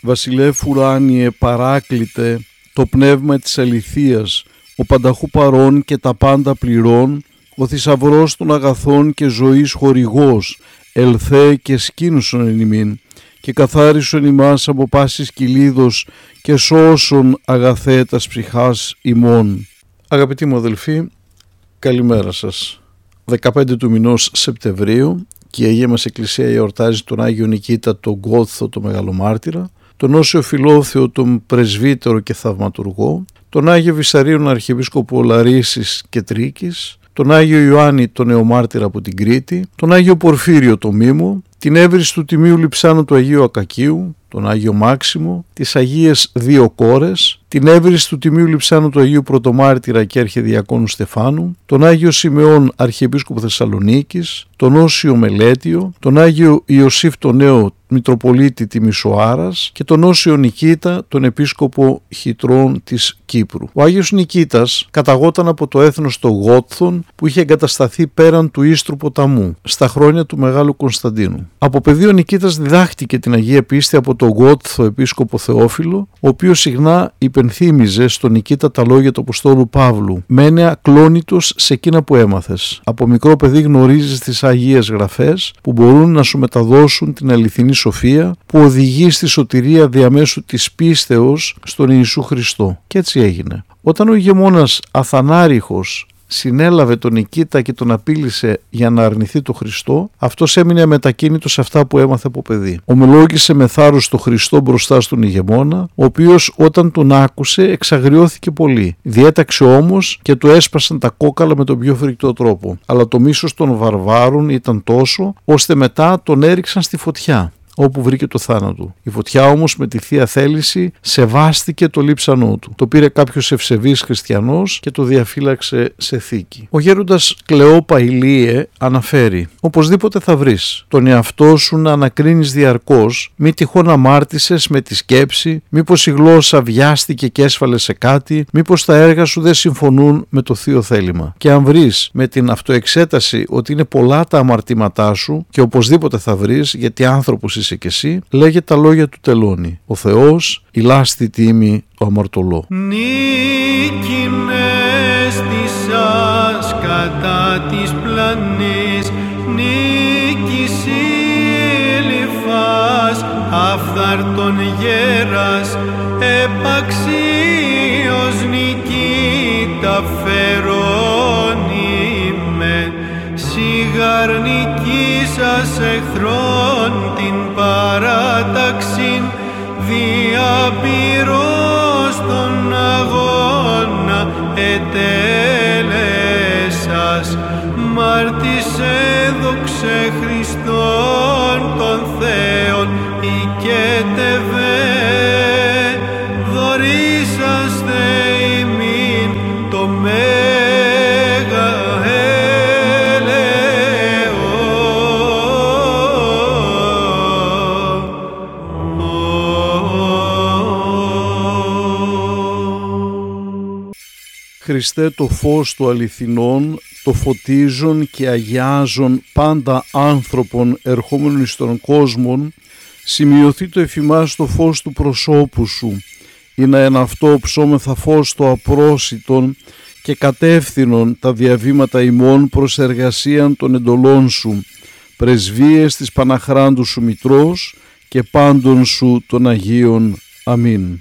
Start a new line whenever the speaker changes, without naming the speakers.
Βασιλεύ ουράνιε παράκλητε το πνεύμα της αληθείας, ο πανταχού παρών και τα πάντα πληρών, ο θησαυρός των αγαθών και ζωής χορηγός, ελθέ και σκήνουσον εν ημίν, και καθάρισον ημάς από πάσης κυλίδος και σώσον αγαθέτας ψυχάς ημών. Αγαπητοί μου αδελφοί, καλημέρα σας. 15 του μηνός Σεπτεμβρίου και η Αγία μας Εκκλησία εορτάζει τον Άγιο Νικήτα τον Γκόθο το Μεγαλομάρτυρα τον Όσιο Φιλόθεο τον Πρεσβύτερο και Θαυματουργό, τον Άγιο Βυσαρίων Αρχιεπίσκοπο Λαρίσης και Τρίκης, τον Άγιο Ιωάννη τον Νεομάρτυρα από την Κρήτη, τον Άγιο Πορφύριο το Μήμο, την έβριση του Τιμίου Λιψάνου του Αγίου Ακακίου, τον Άγιο Μάξιμο, τις Αγίες Δύο Κόρες, την έβριση του Τιμίου Λιψάνου του Αγίου Πρωτομάρτυρα και Αρχιδιακόνου Στεφάνου, τον Άγιο Σιμεών Αρχιεπίσκοπο Θεσσαλονίκης, τον Όσιο Μελέτιο, τον Άγιο Ιωσήφ τον Νέο Μητροπολίτη Τιμισοάρας και τον Όσιο Νικήτα, τον Επίσκοπο Χιτρών της Κύπρου. Ο Άγιος Νικήτας καταγόταν από το έθνος των Γότθων που είχε εγκατασταθεί πέραν του Ίστρου ποταμού, στα χρόνια του Μεγάλου Κωνσταντίνου. Από παιδί ο Νικήτας διδάχτηκε την Αγία Πίστη από τον Γότθο Επίσκοπο Θεόφιλο, ο οποίος συχνά υπενθύμιζε στον Νικήτα τα λόγια του Αποστόλου Παύλου. Μένε ακλόνητος σε εκείνα που έμαθες. Από μικρό παιδί γνωρίζεις τις Αγίες Γραφές που μπορούν να σου μεταδώσουν την αληθινή σοφία που οδηγεί στη σωτηρία διαμέσου της πίστεως στον Ιησού Χριστό. Και έτσι έγινε. Όταν ο ηγεμόνας Αθανάριχος συνέλαβε τον Νικήτα και τον απείλησε για να αρνηθεί το Χριστό, αυτός έμεινε μετακίνητος σε αυτά που έμαθε από παιδί. Ομολόγησε με θάρρος το Χριστό μπροστά στον ηγεμόνα, ο οποίος όταν τον άκουσε εξαγριώθηκε πολύ. Διέταξε όμως και του έσπασαν τα κόκαλα με τον πιο φρικτό τρόπο. Αλλά το μίσος των βαρβάρων ήταν τόσο, ώστε μετά τον έριξαν στη φωτιά όπου βρήκε το θάνατο. Η φωτιά όμως με τη θεία θέληση σεβάστηκε το λείψανό του. Το πήρε κάποιος ευσεβής χριστιανός και το διαφύλαξε σε θήκη. Ο γέροντας Κλεόπα Ηλίε αναφέρει «Οπωσδήποτε θα βρεις τον εαυτό σου να ανακρίνεις διαρκώς, μη τυχόν αμάρτησες με τη σκέψη, μήπως η γλώσσα βιάστηκε και έσφαλε σε κάτι, μήπως τα έργα σου δεν συμφωνούν με το θείο θέλημα. Και αν βρεις με την αυτοεξέταση ότι είναι πολλά τα αμαρτήματά σου και οπωσδήποτε θα βρεις γιατί άνθρωπος είσαι κι εσύ, λέγε τα λόγια του τελώνει. Ο Θεός, η λάστη τίμη, το αμαρτωλό.
Νίκη σας κατά της πλανής, νίκη σύλληφας, αυθαρτον γέρας, επαξίως νικήτα φερόνι με, σιγαρνική σας εχθρόν παράταξην διαπυρός τον αγώνα ετέλεσας μάρτης έδοξε Χριστόν
Χριστέ το φως του αληθινών, το φωτίζον και αγιάζον πάντα άνθρωπον ερχόμενων εις τον κόσμο, σημειωθεί το εφημάς το φως του προσώπου σου, ή να εν αυτό ψώμεθα φως το απρόσιτον και κατεύθυνον τα διαβήματα ημών προς εργασίαν των εντολών σου, πρεσβείες της Παναχράντου σου Μητρός και πάντων σου των Αγίων. Αμήν.